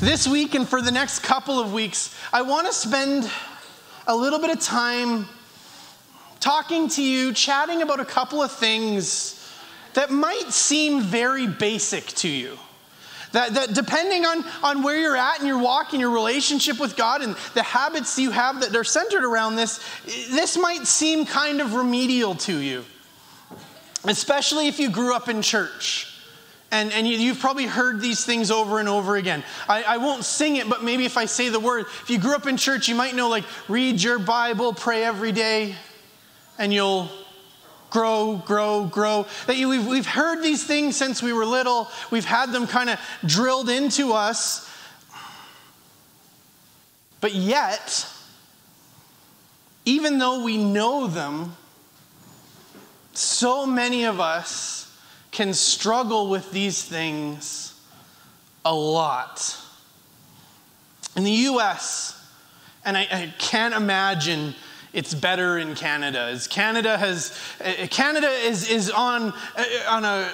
This week and for the next couple of weeks, I want to spend a little bit of time talking to you, chatting about a couple of things that might seem very basic to you. That, that depending on, on where you're at in your walk and your relationship with God and the habits you have that are centered around this, this might seem kind of remedial to you, especially if you grew up in church. And, and you, have probably heard these things over and over again. I, I won't sing it, but maybe if I say the word, if you grew up in church, you might know like read your Bible, pray every day, and you'll grow, grow, grow. That you, we've, we've heard these things since we were little, we've had them kind of drilled into us. But yet, even though we know them, so many of us can struggle with these things a lot. In the US, and I, I can't imagine it's better in Canada. Canada has, uh, Canada is, is on, uh, on, a,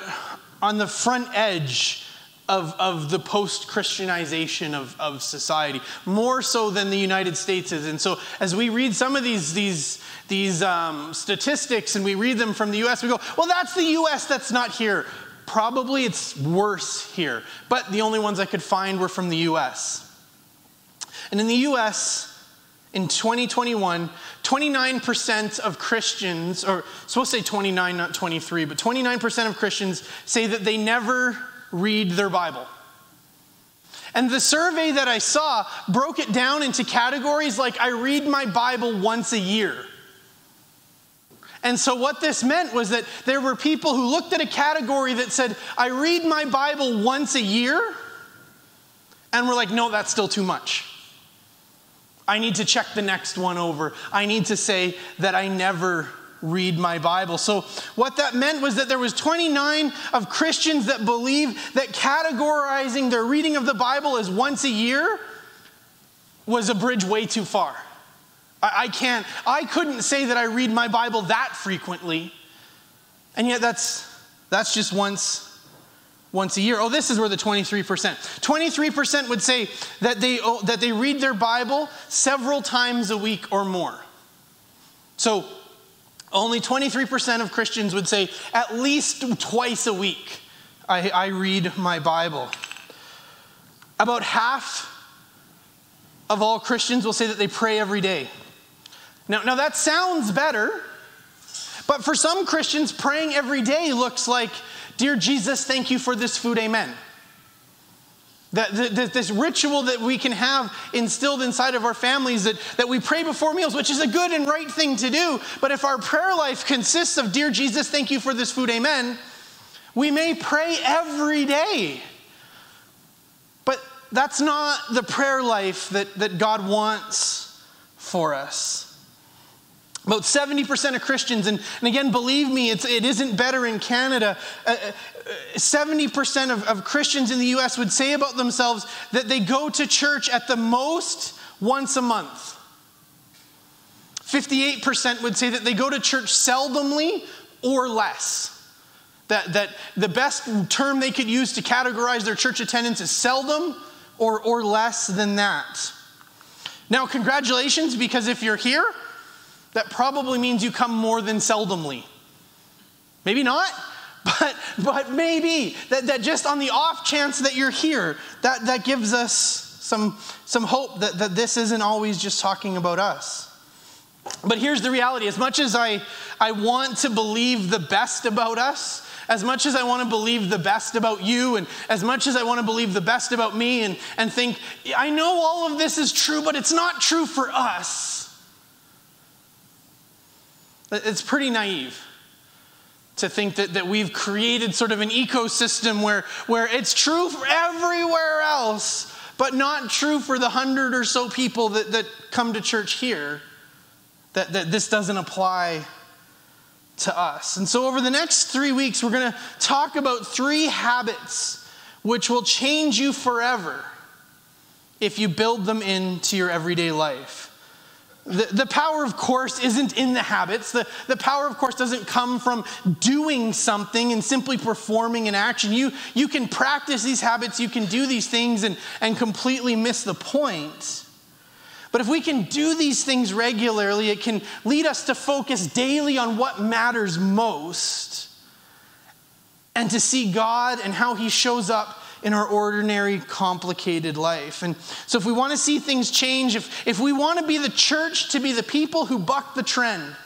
on the front edge of, of the post Christianization of, of society, more so than the United States is. And so, as we read some of these, these, these um, statistics and we read them from the US, we go, well, that's the US that's not here. Probably it's worse here. But the only ones I could find were from the US. And in the US, in 2021, 29% of Christians, or I'm supposed to say 29, not 23, but 29% of Christians say that they never read their Bible. And the survey that I saw broke it down into categories like I read my Bible once a year. And so, what this meant was that there were people who looked at a category that said, I read my Bible once a year, and were like, no, that's still too much. I need to check the next one over. I need to say that I never read my Bible. So what that meant was that there was 29 of Christians that believe that categorizing their reading of the Bible as once a year was a bridge way too far. I, can't, I couldn't say that I read my Bible that frequently. And yet that's that's just once once a year. Oh, this is where the 23%. 23% would say that they, oh, that they read their Bible several times a week or more. So only 23% of Christians would say, at least twice a week, I, I read my Bible. About half of all Christians will say that they pray every day. Now, now that sounds better, but for some Christians, praying every day looks like, Dear Jesus, thank you for this food, amen. That, that, this ritual that we can have instilled inside of our families that, that we pray before meals, which is a good and right thing to do. But if our prayer life consists of, Dear Jesus, thank you for this food, amen, we may pray every day. But that's not the prayer life that, that God wants for us. About 70% of Christians, and, and again, believe me, it's, it isn't better in Canada. Uh, 70% uh, of, of Christians in the US would say about themselves that they go to church at the most once a month. 58% would say that they go to church seldomly or less. That, that the best term they could use to categorize their church attendance is seldom or, or less than that. Now, congratulations, because if you're here, that probably means you come more than seldomly. Maybe not, but, but maybe that, that just on the off chance that you're here, that, that gives us some, some hope that, that this isn't always just talking about us. But here's the reality as much as I, I want to believe the best about us, as much as I want to believe the best about you, and as much as I want to believe the best about me, and, and think, I know all of this is true, but it's not true for us. It's pretty naive. to think that, that we've created sort of an ecosystem where, where it's true for everywhere else, but not true for the hundred or so people that, that come to church here, that, that this doesn't apply to us. And so, over the next three weeks, we're going to talk about three habits which will change you forever if you build them into your everyday life. The, the power, of course, isn't in the habits. The, the power, of course, doesn't come from doing something and simply performing an action. You, you can practice these habits, you can do these things and, and completely miss the point. But if we can do these things regularly, it can lead us to focus daily on what matters most and to see God and how He shows up in our ordinary, complicated life. And so, if we want to see things change, if, if we want to be the church to be the people who buck the trend,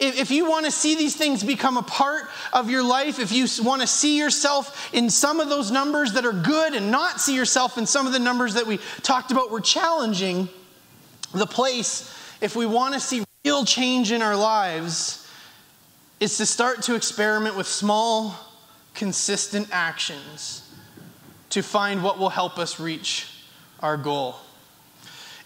if, if you want to see these things become a part of your life, if you want to see yourself in some of those numbers that are good and not see yourself in some of the numbers that we talked about were challenging, the place, if we want to see real change in our lives, is to start to experiment with small, consistent actions to find what will help us reach our goal.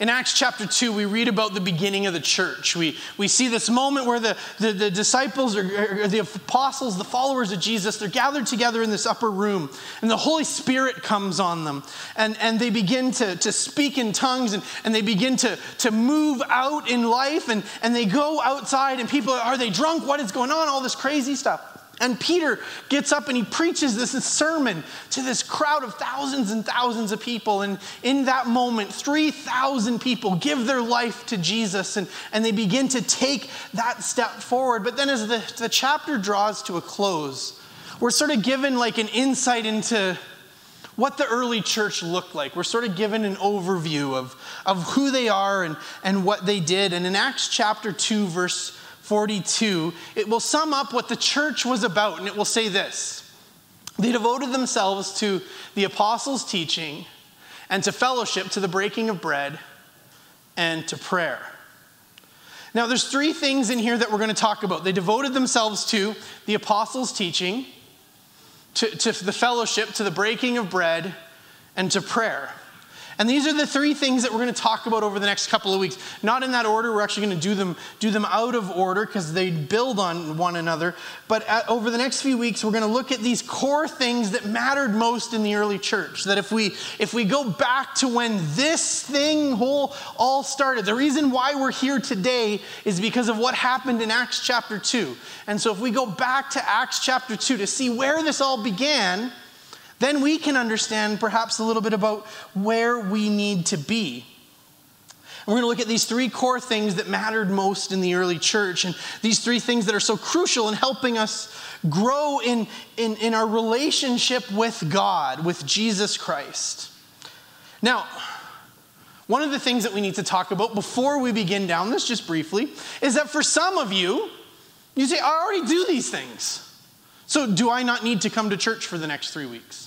In Acts chapter 2, we read about the beginning of the church. We, we see this moment where the, the, the disciples or, or, the apostles, the followers of Jesus, they're gathered together in this upper room, and the Holy Spirit comes on them. And, and they begin to, to speak in tongues and, and they begin to, to move out in life, and, and they go outside, and people are, are they drunk? What is going on? All this crazy stuff. And Peter gets up and he preaches this sermon to this crowd of thousands and thousands of people. And in that moment, 3,000 people give their life to Jesus and, and they begin to take that step forward. But then as the, the chapter draws to a close, we're sort of given like an insight into what the early church looked like. We're sort of given an overview of, of who they are and, and what they did. And in Acts chapter 2, verse 42, it will sum up what the church was about, and it will say this They devoted themselves to the apostles' teaching and to fellowship, to the breaking of bread, and to prayer. Now, there's three things in here that we're going to talk about. They devoted themselves to the apostles' teaching, to, to the fellowship, to the breaking of bread, and to prayer. And these are the three things that we're going to talk about over the next couple of weeks. Not in that order, we're actually going to do them, do them out of order because they build on one another. But at, over the next few weeks, we're going to look at these core things that mattered most in the early church. That if we, if we go back to when this thing whole all started, the reason why we're here today is because of what happened in Acts chapter 2. And so if we go back to Acts chapter 2 to see where this all began, then we can understand perhaps a little bit about where we need to be. And we're going to look at these three core things that mattered most in the early church, and these three things that are so crucial in helping us grow in, in, in our relationship with God, with Jesus Christ. Now, one of the things that we need to talk about before we begin down this, just briefly, is that for some of you, you say, I already do these things. So, do I not need to come to church for the next three weeks?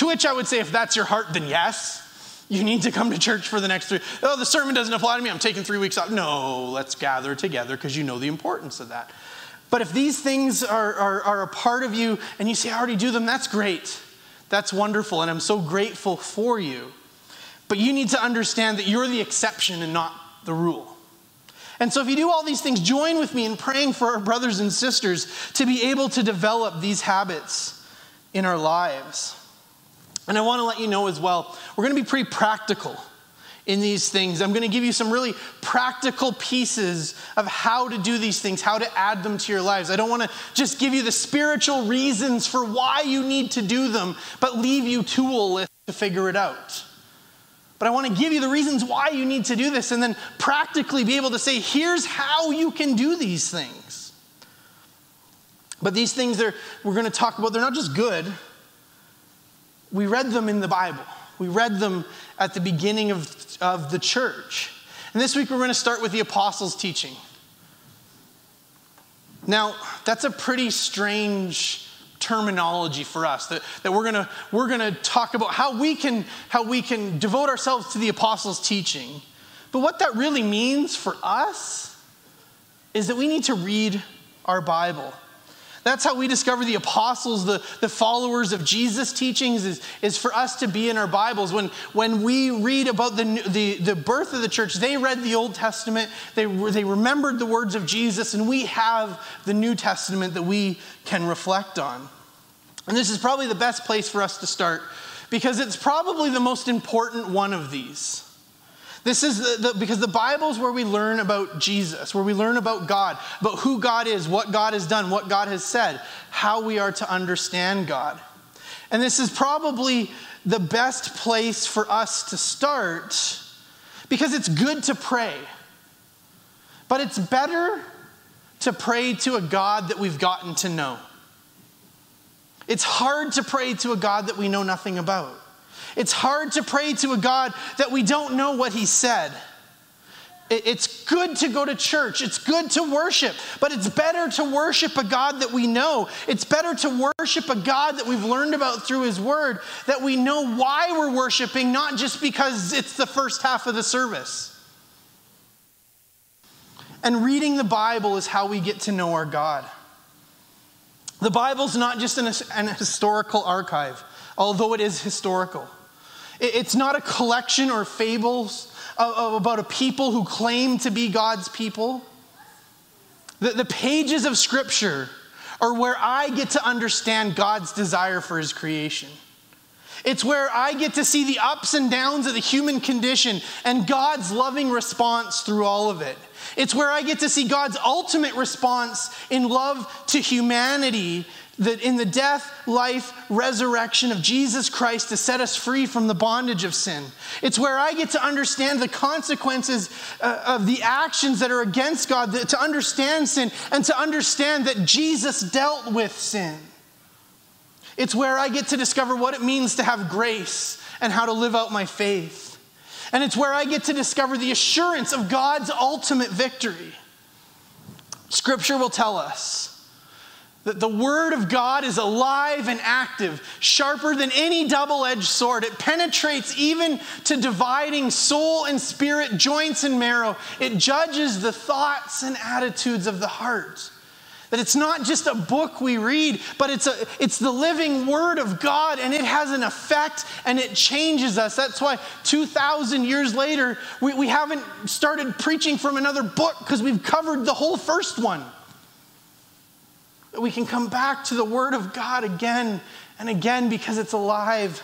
To which I would say, if that's your heart, then yes. You need to come to church for the next three. Oh, the sermon doesn't apply to me. I'm taking three weeks off. No, let's gather together because you know the importance of that. But if these things are, are, are a part of you and you say, I already do them, that's great. That's wonderful. And I'm so grateful for you. But you need to understand that you're the exception and not the rule. And so, if you do all these things, join with me in praying for our brothers and sisters to be able to develop these habits in our lives. And I want to let you know as well, we're going to be pretty practical in these things. I'm going to give you some really practical pieces of how to do these things, how to add them to your lives. I don't want to just give you the spiritual reasons for why you need to do them, but leave you toolless to figure it out. But I want to give you the reasons why you need to do this and then practically be able to say, here's how you can do these things. But these things that we're going to talk about, they're not just good. We read them in the Bible. We read them at the beginning of, of the church. And this week we're going to start with the apostles' teaching. Now, that's a pretty strange terminology for us that, that we're gonna we're gonna talk about how we can how we can devote ourselves to the apostles teaching but what that really means for us is that we need to read our bible That's how we discover the apostles, the, the followers of Jesus' teachings, is, is for us to be in our Bibles. When, when we read about the, the, the birth of the church, they read the Old Testament, they, they remembered the words of Jesus, and we have the New Testament that we can reflect on. And this is probably the best place for us to start because it's probably the most important one of these. This is the, the, because the Bible is where we learn about Jesus, where we learn about God, about who God is, what God has done, what God has said, how we are to understand God. And this is probably the best place for us to start because it's good to pray. But it's better to pray to a God that we've gotten to know. It's hard to pray to a God that we know nothing about. It's hard to pray to a God that we don't know what He said. It's good to go to church. It's good to worship, but it's better to worship a God that we know. It's better to worship a God that we've learned about through His Word, that we know why we're worshiping, not just because it's the first half of the service. And reading the Bible is how we get to know our God. The Bible's not just an, an historical archive, although it is historical. It's not a collection or fables about a people who claim to be God's people. The, pages of Scripture are where I get to understand God's desire for His creation. It's where I get to see the ups and downs of the human condition and God's loving response through all of it. It's where I get to see God's ultimate response in love to humanity that in the death, life, resurrection of Jesus Christ to set us free from the bondage of sin. It's where I get to understand the consequences uh, of the actions that are against God, to understand sin, and to understand that Jesus dealt with sin. It's where I get to discover what it means to have grace and how to live out my faith. And it's where I get to discover the assurance of God's ultimate victory. Scripture will tell us that the Word of God is alive and active, sharper than any double edged sword. It penetrates even to dividing soul and spirit, joints and marrow. It judges the thoughts and attitudes of the heart. That it's not just a book we read, but it's, a, it's the living Word of God and it has an effect and it changes us. That's why 2,000 years later, we, we haven't started preaching from another book because we've covered the whole first one that we can come back to the Word of God again and again because it's alive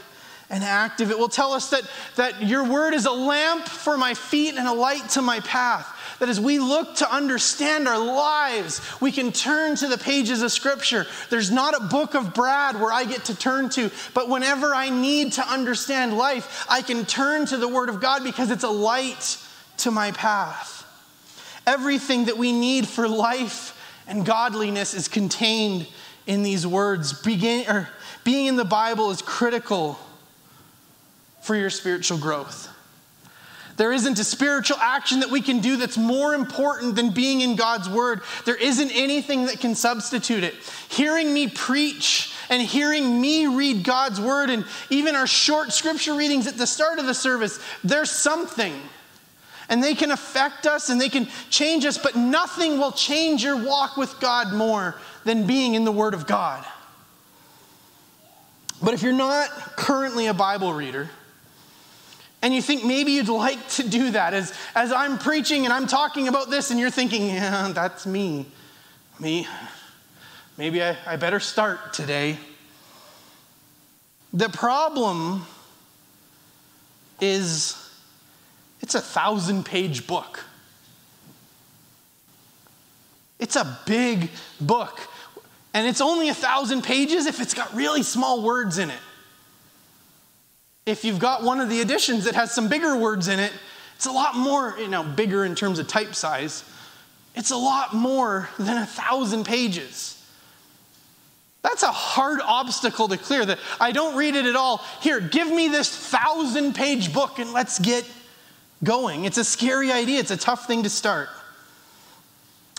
and active. It will tell us that, that your Word is a lamp for my feet and a light to my path. That as we look to understand our lives, we can turn to the pages of Scripture. There's not a book of Brad where I get to turn to, but whenever I need to understand life, I can turn to the Word of God because it's a light to my path. Everything that we need for life and godliness is contained in these words. Begin, or being in the Bible is critical for your spiritual growth. There isn't a spiritual action that we can do that's more important than being in God's Word. There isn't anything that can substitute it. Hearing me preach and hearing me read God's Word, and even our short scripture readings at the start of the service, there's something and they can affect us and they can change us, but nothing will change your walk with God more than being in the Word of God. But if you're not currently a Bible reader, and you think maybe you'd like to do that as, as I'm preaching and I'm talking about this, and you're thinking, yeah, that's me. Me. Maybe I, I better start today. The problem is it's a thousand page book. It's a big book. And it's only a thousand pages if it's got really small words in it. If you've got one of the editions that has some bigger words in it, it's a lot more, you know, bigger in terms of type size. It's a lot more than a thousand pages. That's a hard obstacle to clear that I don't read it at all. Here, give me this thousand page book and let's get going. It's a scary idea, it's a tough thing to start.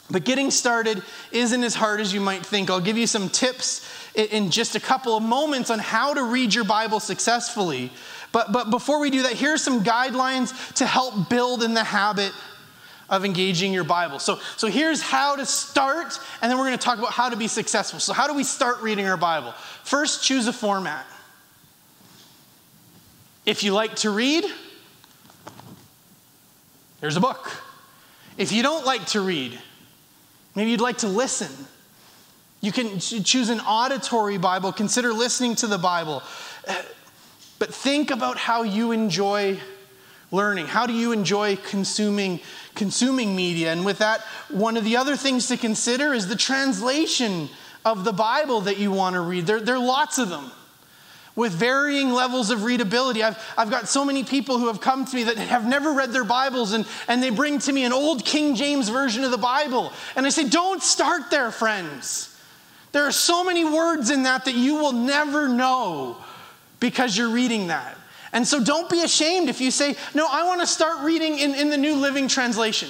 But getting started isn't as hard as you might think. I'll give you some tips in just a couple of moments on how to read your Bible successfully. But, but before we do that, here are some guidelines to help build in the habit of engaging your Bible. So, so here's how to start, and then we're going to talk about how to be successful. So, how do we start reading our Bible? First, choose a format. If you like to read, there's a book. If you don't like to read, maybe you'd like to listen. You can choose an auditory Bible, consider listening to the Bible. But think about how you enjoy learning. How do you enjoy consuming consuming media? And with that, one of the other things to consider is the translation of the Bible that you want to read. There, there are lots of them with varying levels of readability. I've, I've got so many people who have come to me that have never read their Bibles, and, and they bring to me an old King James version of the Bible. And I say, don't start there, friends. There are so many words in that that you will never know because you're reading that. And so don't be ashamed if you say, No, I want to start reading in, in the New Living Translation.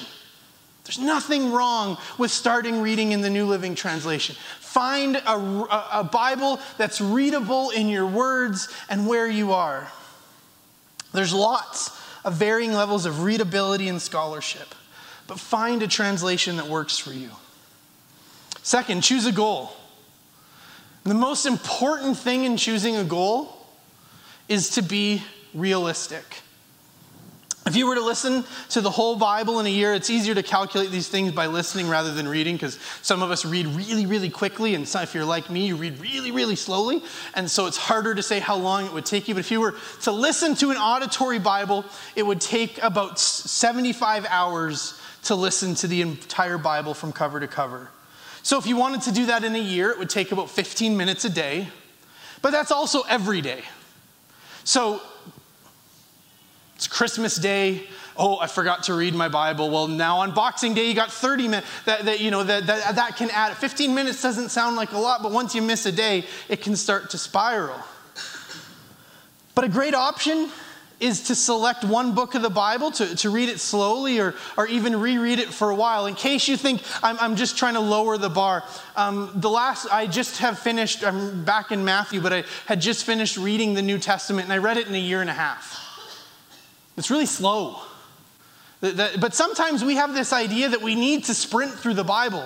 There's nothing wrong with starting reading in the New Living Translation. Find a, a, Bible that's readable in your words and where you are. There's lots of varying levels of readability and scholarship, but find a translation that works for you. Second, choose a goal. The most important thing in choosing a goal is to be realistic. If you were to listen to the whole Bible in a year, it's easier to calculate these things by listening rather than reading because some of us read really, really quickly, and if you're like me, you read really, really slowly, and so it's harder to say how long it would take you. But if you were to listen to an auditory Bible, it would take about 75 hours to listen to the entire Bible from cover to cover. So if you wanted to do that in a year, it would take about 15 minutes a day, but that's also every day. So it's Christmas Day. Oh, I forgot to read my Bible. Well, now on Boxing Day, you got 30 minutes. That, that, you know, that, that, that can add. 15 minutes doesn't sound like a lot, but once you miss a day, it can start to spiral. But a great option is to select one book of the Bible, to, to read it slowly or, or even reread it for a while. In case you think I'm, I'm just trying to lower the bar, um, the last, I just have finished, I'm back in Matthew, but I had just finished reading the New Testament and I read it in a year and a half. It's really slow. But sometimes we have this idea that we need to sprint through the Bible.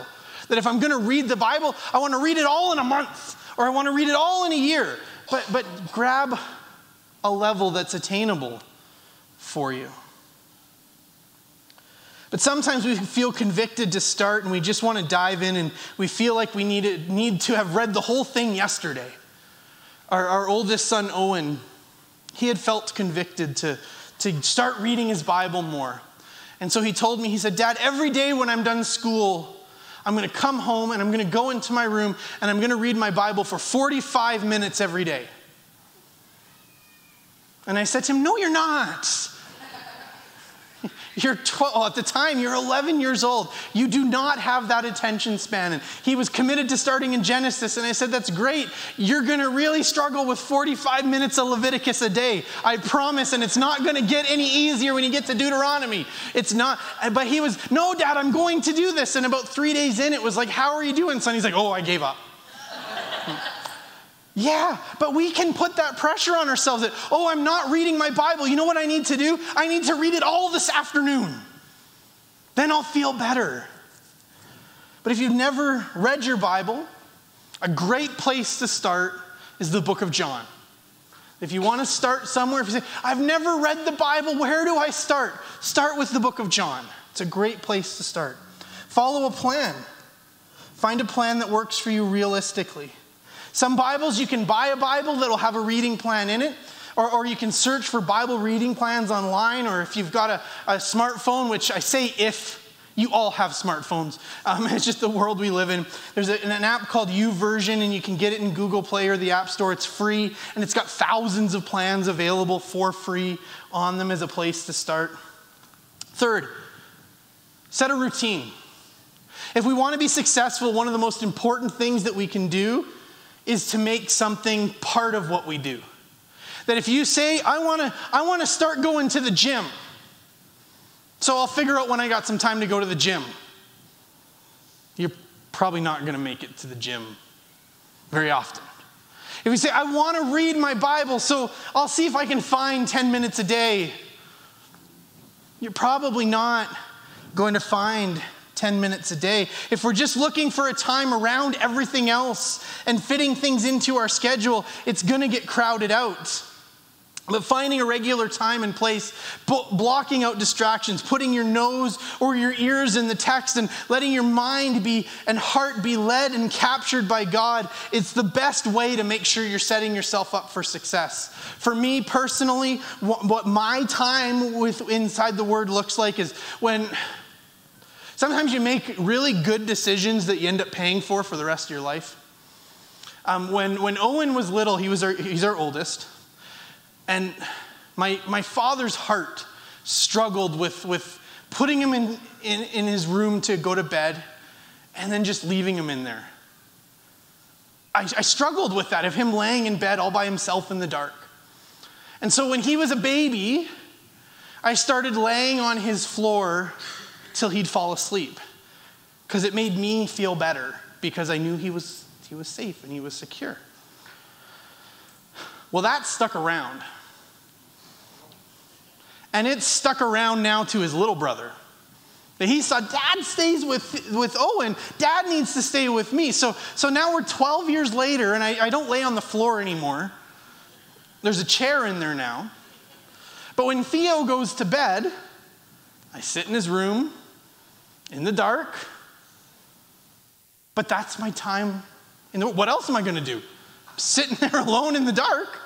That if I'm going to read the Bible, I want to read it all in a month or I want to read it all in a year. But, but grab a level that's attainable for you. But sometimes we feel convicted to start and we just want to dive in and we feel like we need, to, need to have read the whole thing yesterday. Our, our oldest son, Owen, he had felt convicted to, to start reading his Bible more. And so he told me, he said, Dad, every day when I'm done school, I'm going to come home and I'm going to go into my room and I'm going to read my Bible for 45 minutes every day. And I said to him, No, you're not. You're 12, at the time, you're 11 years old. You do not have that attention span. And he was committed to starting in Genesis. And I said, That's great. You're going to really struggle with 45 minutes of Leviticus a day. I promise. And it's not going to get any easier when you get to Deuteronomy. It's not. But he was, No, Dad, I'm going to do this. And about three days in, it was like, How are you doing, son? He's like, Oh, I gave up. Yeah, but we can put that pressure on ourselves that, oh, I'm not reading my Bible. You know what I need to do? I need to read it all this afternoon. Then I'll feel better. But if you've never read your Bible, a great place to start is the book of John. If you want to start somewhere, if you say, I've never read the Bible, where do I start? Start with the book of John. It's a great place to start. Follow a plan. Find a plan that works for you realistically. Some Bibles, you can buy a Bible that'll have a reading plan in it, or, or you can search for Bible reading plans online, or if you've got a, a smartphone, which I say if you all have smartphones. Um, it's just the world we live in. There's a, an app called YouVersion, and you can get it in Google Play or the App Store. It's free, and it's got thousands of plans available for free on them as a place to start. Third, set a routine. If we want to be successful, one of the most important things that we can do is to make something part of what we do. That if you say, I wanna, I wanna start going to the gym, so I'll figure out when I got some time to go to the gym. You're probably not gonna make it to the gym very often. If you say, I wanna read my Bible, so I'll see if I can find 10 minutes a day, you're probably not going to find 10 minutes a day. If we're just looking for a time around everything else and fitting things into our schedule, it's going to get crowded out. But finding a regular time and place, blocking out distractions, putting your nose or your ears in the text, and letting your mind be and heart be led and captured by God, it's the best way to make sure you're setting yourself up for success. For me personally, what my time with inside the Word looks like is when sometimes you make really good decisions that you end up paying for for the rest of your life. Um, when, when Owen was little, he was our, he's our oldest. And my, my father's heart struggled with, with putting him in, in, in his room to go to bed and then just leaving him in there. I, I struggled with that, of him laying in bed all by himself in the dark. And so when he was a baby, I started laying on his floor till he'd fall asleep because it made me feel better because I knew he was, he was safe and he was secure. Well, that stuck around. And it's stuck around now to his little brother. That he saw dad stays with, with Owen, dad needs to stay with me. So, so now we're 12 years later, and I, I don't lay on the floor anymore. There's a chair in there now. But when Theo goes to bed, I sit in his room in the dark. But that's my time. The, what else am I going to do? I'm sitting there alone in the dark.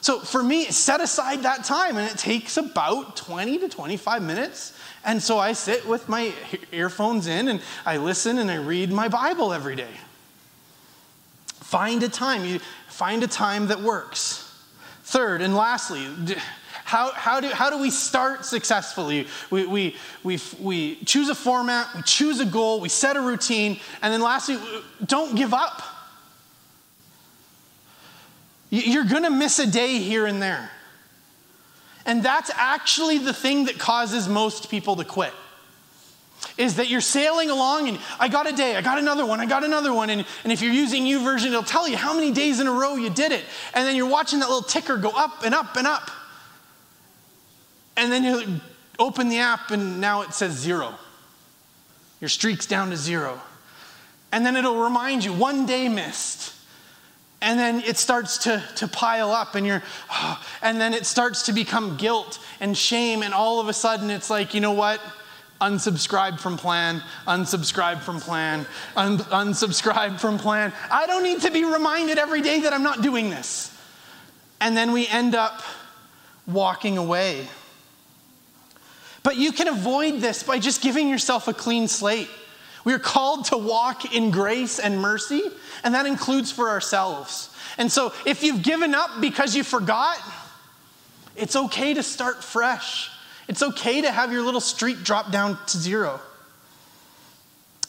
So for me, set aside that time, and it takes about 20 to 25 minutes. And so I sit with my earphones in and I listen and I read my Bible every day. Find a time. You find a time that works. Third and lastly, how, how, do, how do we start successfully? We, we, we, we choose a format, we choose a goal, we set a routine, and then lastly, don't give up. You're going to miss a day here and there. And that's actually the thing that causes most people to quit. Is that you're sailing along and I got a day, I got another one, I got another one. And, and if you're using YouVersion, it'll tell you how many days in a row you did it. And then you're watching that little ticker go up and up and up. And then you open the app and now it says zero. Your streak's down to zero. And then it'll remind you one day missed. And then it starts to, to pile up and you're oh, and then it starts to become guilt and shame. And all of a sudden it's like you know what? Unsubscribe from plan unsubscribe from plan un- unsubscribe from plan. I don't need to be reminded every day that i'm not doing this. And then we end up walking away but you can avoid this by just giving yourself a clean slate we are called to walk in grace and mercy, and that includes for ourselves. And so if you've given up because you forgot, it's okay to start fresh. It's okay to have your little streak drop down to zero.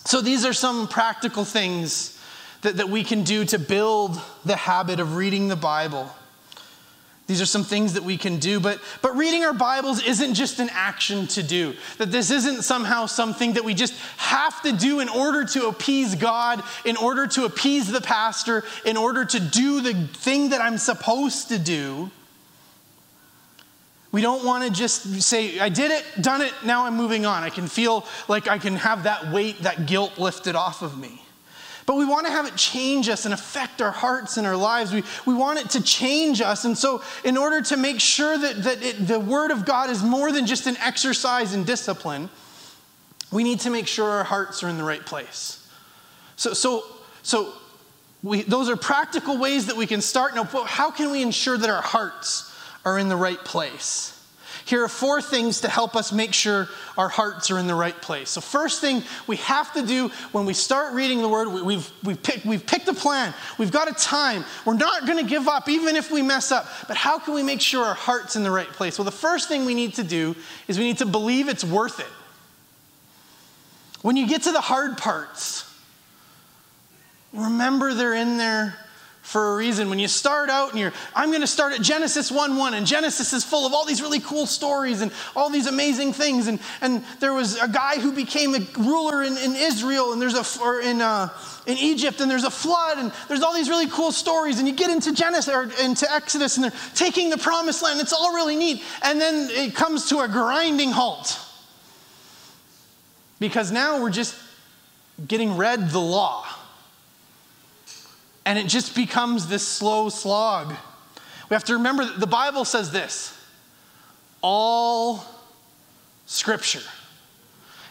So these are some practical things that, that we can do to build the habit of reading the Bible. These are some things that we can do, but, but reading our Bibles isn't just an action to do. That this isn't somehow something that we just have to do in order to appease God, in order to appease the pastor, in order to do the thing that I'm supposed to do. We don't want to just say, I did it, done it, now I'm moving on. I can feel like I can have that weight, that guilt lifted off of me. But we want to have it change us and affect our hearts and our lives. We, we want it to change us. And so, in order to make sure that, that it, the Word of God is more than just an exercise in discipline, we need to make sure our hearts are in the right place. So, so, so we, those are practical ways that we can start. Now, how can we ensure that our hearts are in the right place? Here are four things to help us make sure our hearts are in the right place. So, first thing we have to do when we start reading the Word, we've, we've, picked, we've picked a plan, we've got a time. We're not going to give up even if we mess up. But how can we make sure our heart's in the right place? Well, the first thing we need to do is we need to believe it's worth it. When you get to the hard parts, remember they're in there for a reason. When you start out and you're, I'm going to start at Genesis 1 1, and Genesis is full of all these really cool stories and all these amazing things. And, and there was a guy who became a ruler in, in Israel, and there's a, or in, uh, in Egypt, and there's a flood, and there's all these really cool stories. And you get into Genesis or into Exodus, and they're taking the promised land. It's all really neat. And then it comes to a grinding halt. because now we're just getting read the law. And it just becomes this slow slog. We have to remember that the Bible says this all scripture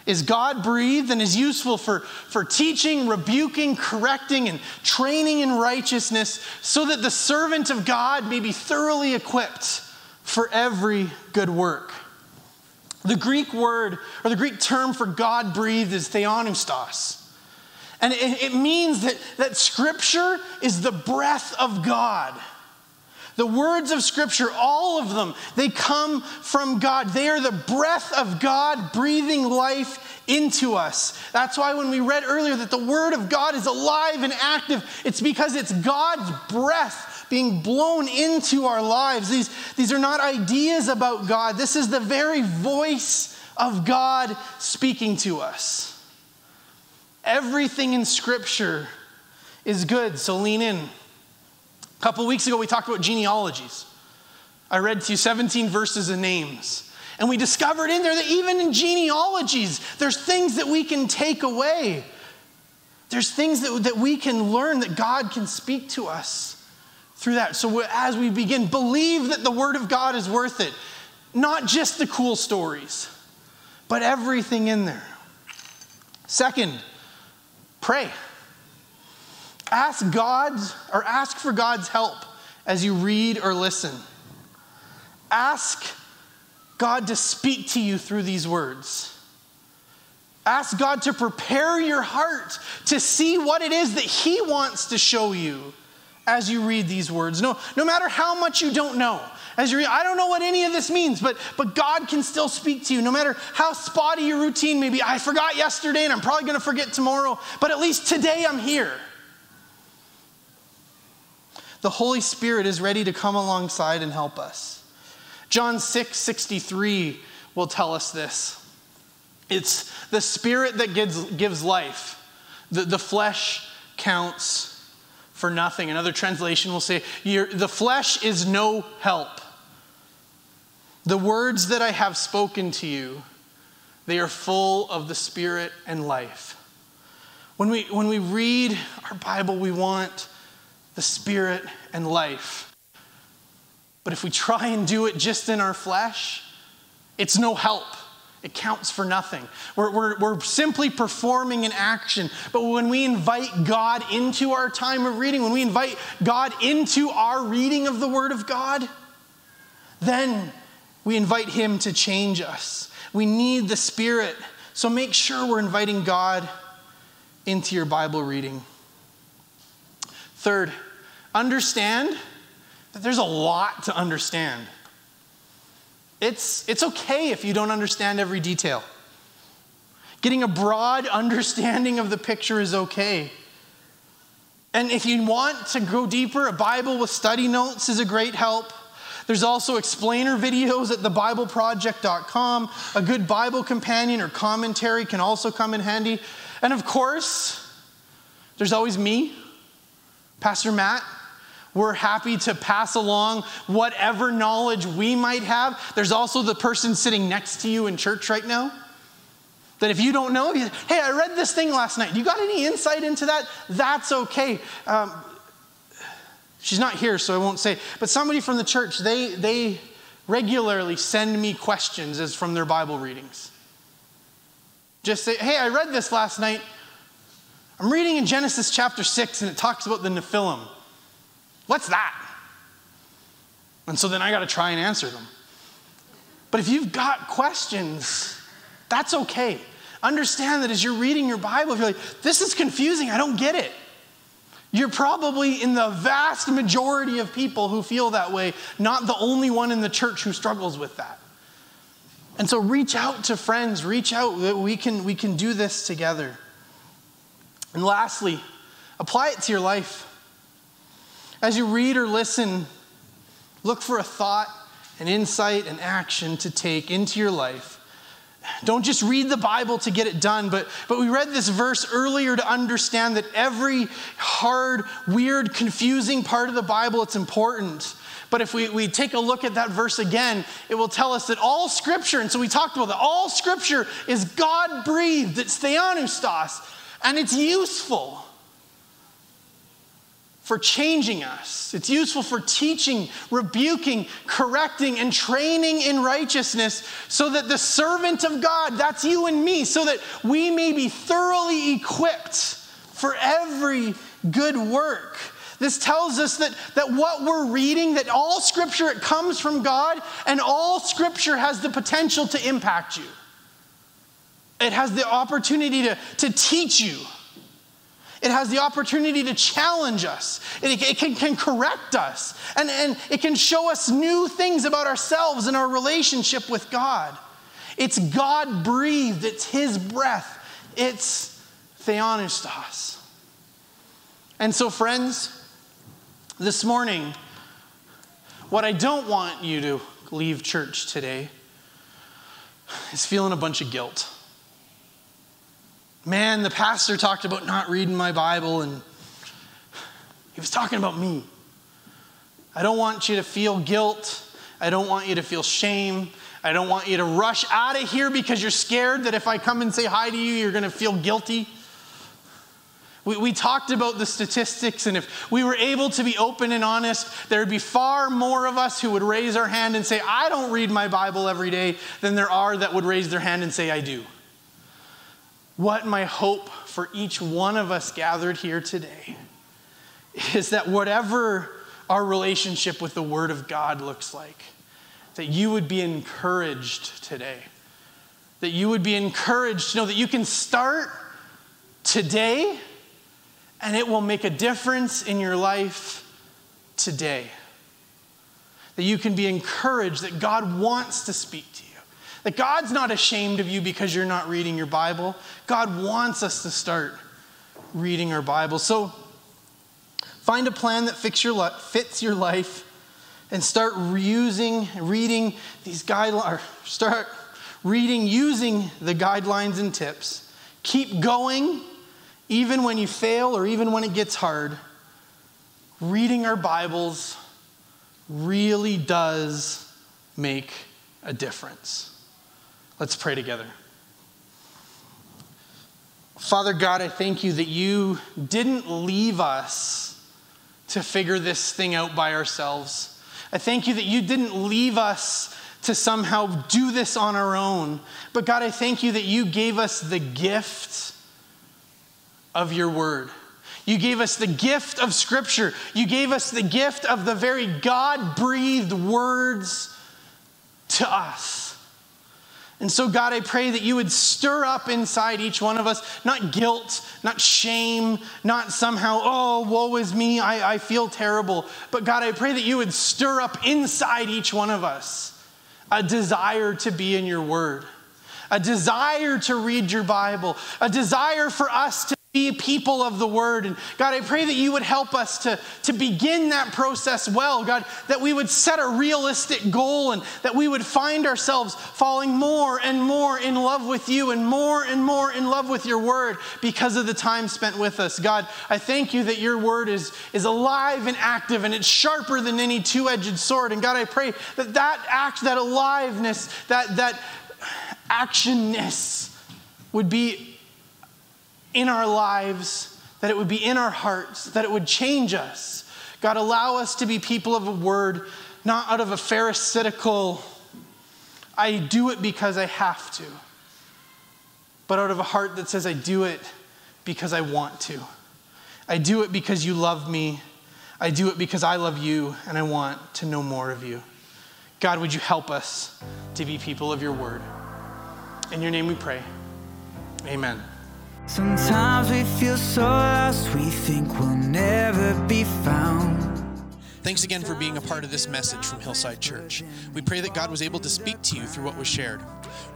is God breathed and is useful for, for teaching, rebuking, correcting, and training in righteousness, so that the servant of God may be thoroughly equipped for every good work. The Greek word, or the Greek term for God breathed, is theopneustos. And it, it means that, that Scripture is the breath of God. The words of Scripture, all of them, they come from God. They are the breath of God breathing life into us. That's why when we read earlier that the Word of God is alive and active, it's because it's God's breath being blown into our lives. These, these are not ideas about God, this is the very voice of God speaking to us. Everything in Scripture is good, so lean in. A couple weeks ago, we talked about genealogies. I read to you 17 verses and names. And we discovered in there that even in genealogies, there's things that we can take away. There's things that, that we can learn that God can speak to us through that. So as we begin, believe that the Word of God is worth it. Not just the cool stories, but everything in there. Second, pray. Ask God or ask for God's help as you read or listen. Ask God to speak to you through these words. Ask God to prepare your heart to see what it is that He wants to show you as you read these words. No, no matter how much you don't know, as you read, I don't know what any of this means, but, but God can still speak to you. No matter how spotty your routine may be, I forgot yesterday and I'm probably going to forget tomorrow, but at least today I'm here the Holy Spirit is ready to come alongside and help us. John 6 63 will tell us this. It's the spirit that gives, gives life. The, the flesh counts for nothing. Another translation will say, The flesh is no help. The words that I have spoken to you, they are full of the spirit and life. When we, when we read our Bible, we want the Spirit, and life. But if we try and do it just in our flesh, it's no help. It counts for nothing. We're, we're, we're simply performing an action. But when we invite God into our time of reading, when we invite God into our reading of the Word of God, then we invite Him to change us. We need the Spirit. So make sure we're inviting God into your Bible reading. Third, understand that there's a lot to understand. It's, it's okay if you don't understand every detail. Getting a broad understanding of the picture is okay. And if you want to go deeper, a Bible with study notes is a great help. There's also explainer videos at thebibleproject.com. A good Bible companion or commentary can also come in handy. And of course, there's always me. Pastor Matt, we're happy to pass along whatever knowledge we might have. There's also the person sitting next to you in church right now. That if you don't know, hey, I read this thing last night. Do you got any insight into that? That's okay. Um, she's not here, so I won't say. But somebody from the church, they, they regularly send me questions as from their Bible readings. Just say, hey, I read this last night. I'm reading in Genesis chapter 6 and it talks about the Nephilim. What's that? And so then I got to try and answer them. But if you've got questions, that's okay. Understand that as you're reading your Bible, if you're like, this is confusing, I don't get it. You're probably in the vast majority of people who feel that way, not the only one in the church who struggles with that. And so reach out to friends, reach out that we can we can do this together. And lastly, apply it to your life. As you read or listen, look for a thought, an insight, an action to take into your life. Don't just read the Bible to get it done, but, but we read this verse earlier to understand that every hard, weird, confusing part of the Bible, it's important. But if we, we take a look at that verse again, it will tell us that all scripture, and so we talked about that, all scripture is God breathed, it's theopneustos, and it's useful for changing us. It's useful for teaching, rebuking, correcting, and training in righteousness so that the servant of God, that's you and me, so that we may be thoroughly equipped for every good work. This tells us that, that what we're reading, that all scripture, it comes from God, and all scripture has the potential to impact you. It has the opportunity to, to teach you. It has the opportunity to challenge us. It, it can, can, correct us. And, and it can show us new things about ourselves and our relationship with God. It's God breathed, it's His breath, it's theopneustos. And so, friends, this morning, what I don't want you to leave church today is feeling a bunch of guilt. Man, the pastor talked about not reading my Bible, and he was talking about me. I don't want you to feel guilt. I don't want you to feel shame. I don't want you to rush out of here because you're scared that if I come and say hi to you, you're going to feel guilty. We, we talked about the statistics, and if we were able to be open and honest, there would be far more of us who would raise our hand and say, I don't read my Bible every day, than there are that would raise their hand and say, I do. What my hope for each one of us gathered here today is that whatever our relationship with the Word of God looks like, that you would be encouraged today. That you would be encouraged to know that you can start today and it will make a difference in your life today. That you can be encouraged that God wants to speak to you. That God's not ashamed of you because you're not reading your Bible. God wants us to start reading our Bible. So find a plan that fits your, fits your life and start using, reading these guidelines, start reading using the guidelines and tips. Keep going even when you fail or even when it gets hard. Reading our Bibles really does make a difference. Let's pray together. Father God, I thank you that you didn't leave us to figure this thing out by ourselves. I thank you that you didn't leave us to somehow do this on our own. But God, I thank you that you gave us the gift of your word. You gave us the gift of Scripture. You gave us the gift of the very God breathed words to us. And so, God, I pray that you would stir up inside each one of us, not guilt, not shame, not somehow, oh, woe is me, I, I feel terrible. But God, I pray that you would stir up inside each one of us a desire to be in your word, a desire to read your Bible, a desire for us to be people of the word. And God, I pray that you would help us to, to begin that process well. God, that we would set a realistic goal and that we would find ourselves falling more and more in love with you and more and more in love with your word because of the time spent with us. God, I thank you that your word is, is alive and active and it's sharper than any two edged sword. And God, I pray that that act, that aliveness, that, that actionness would be in our lives, that it would be in our hearts, that it would change us. God, allow us to be people of a word, not out of a pharisaical, I do it because I have to, but out of a heart that says, I do it because I want to. I do it because you love me. I do it because I love you and I want to know more of you. God, would you help us to be people of your word? In your name we pray. Amen. Sometimes we feel so lost, we think we'll never be found. Thanks again for being a part of this message from Hillside Church. We pray that God was able to speak to you through what was shared.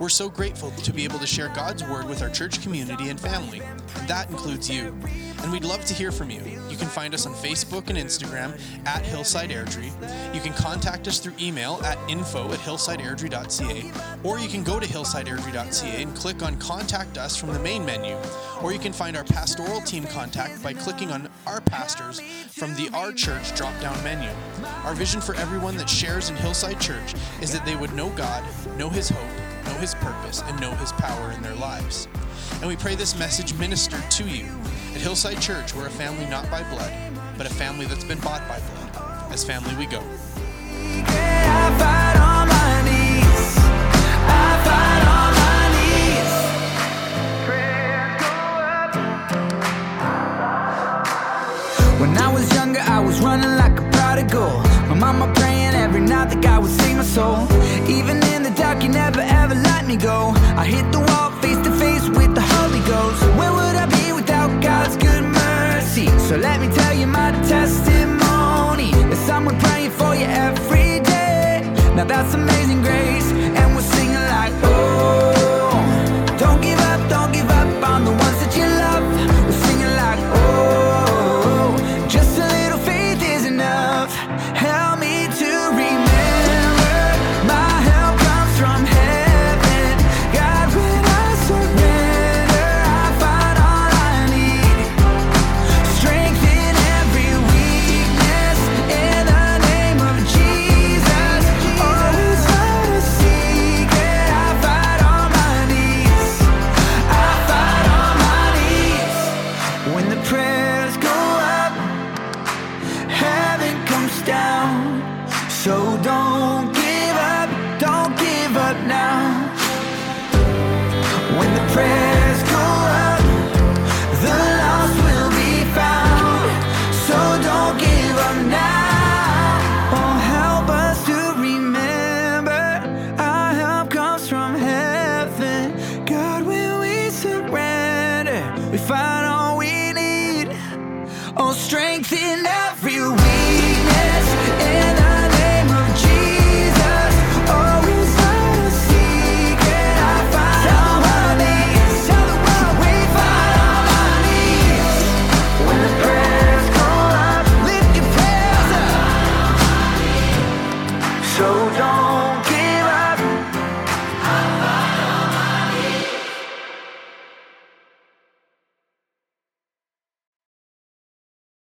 We're so grateful to be able to share God's word with our church community and family. and That includes you. And we'd love to hear from you. You can find us on Facebook and Instagram at Hillside Airdrie. You can contact us through email at info at hillsideairdrie.ca, or you can go to hillsideairdrie.ca and click on Contact Us from the main menu. Or you can find our pastoral team contact by clicking on Our Pastors from the Our Church drop down menu. Our vision for everyone that shares in Hillside Church is that they would know God, know His hope, know His purpose, and know His power in their lives. And we pray this message ministered to you. At Hillside Church, we're a family not by blood, but a family that's been bought by blood. As family, we go. Night that God would save my soul. Even in the dark, you never ever let me go. I hit the wall face to face with the Holy Ghost. Where would I be without God's good mercy? So let me tell you my testimony. That someone praying for you every day. Now that's amazing grace, and we're singing like, oh,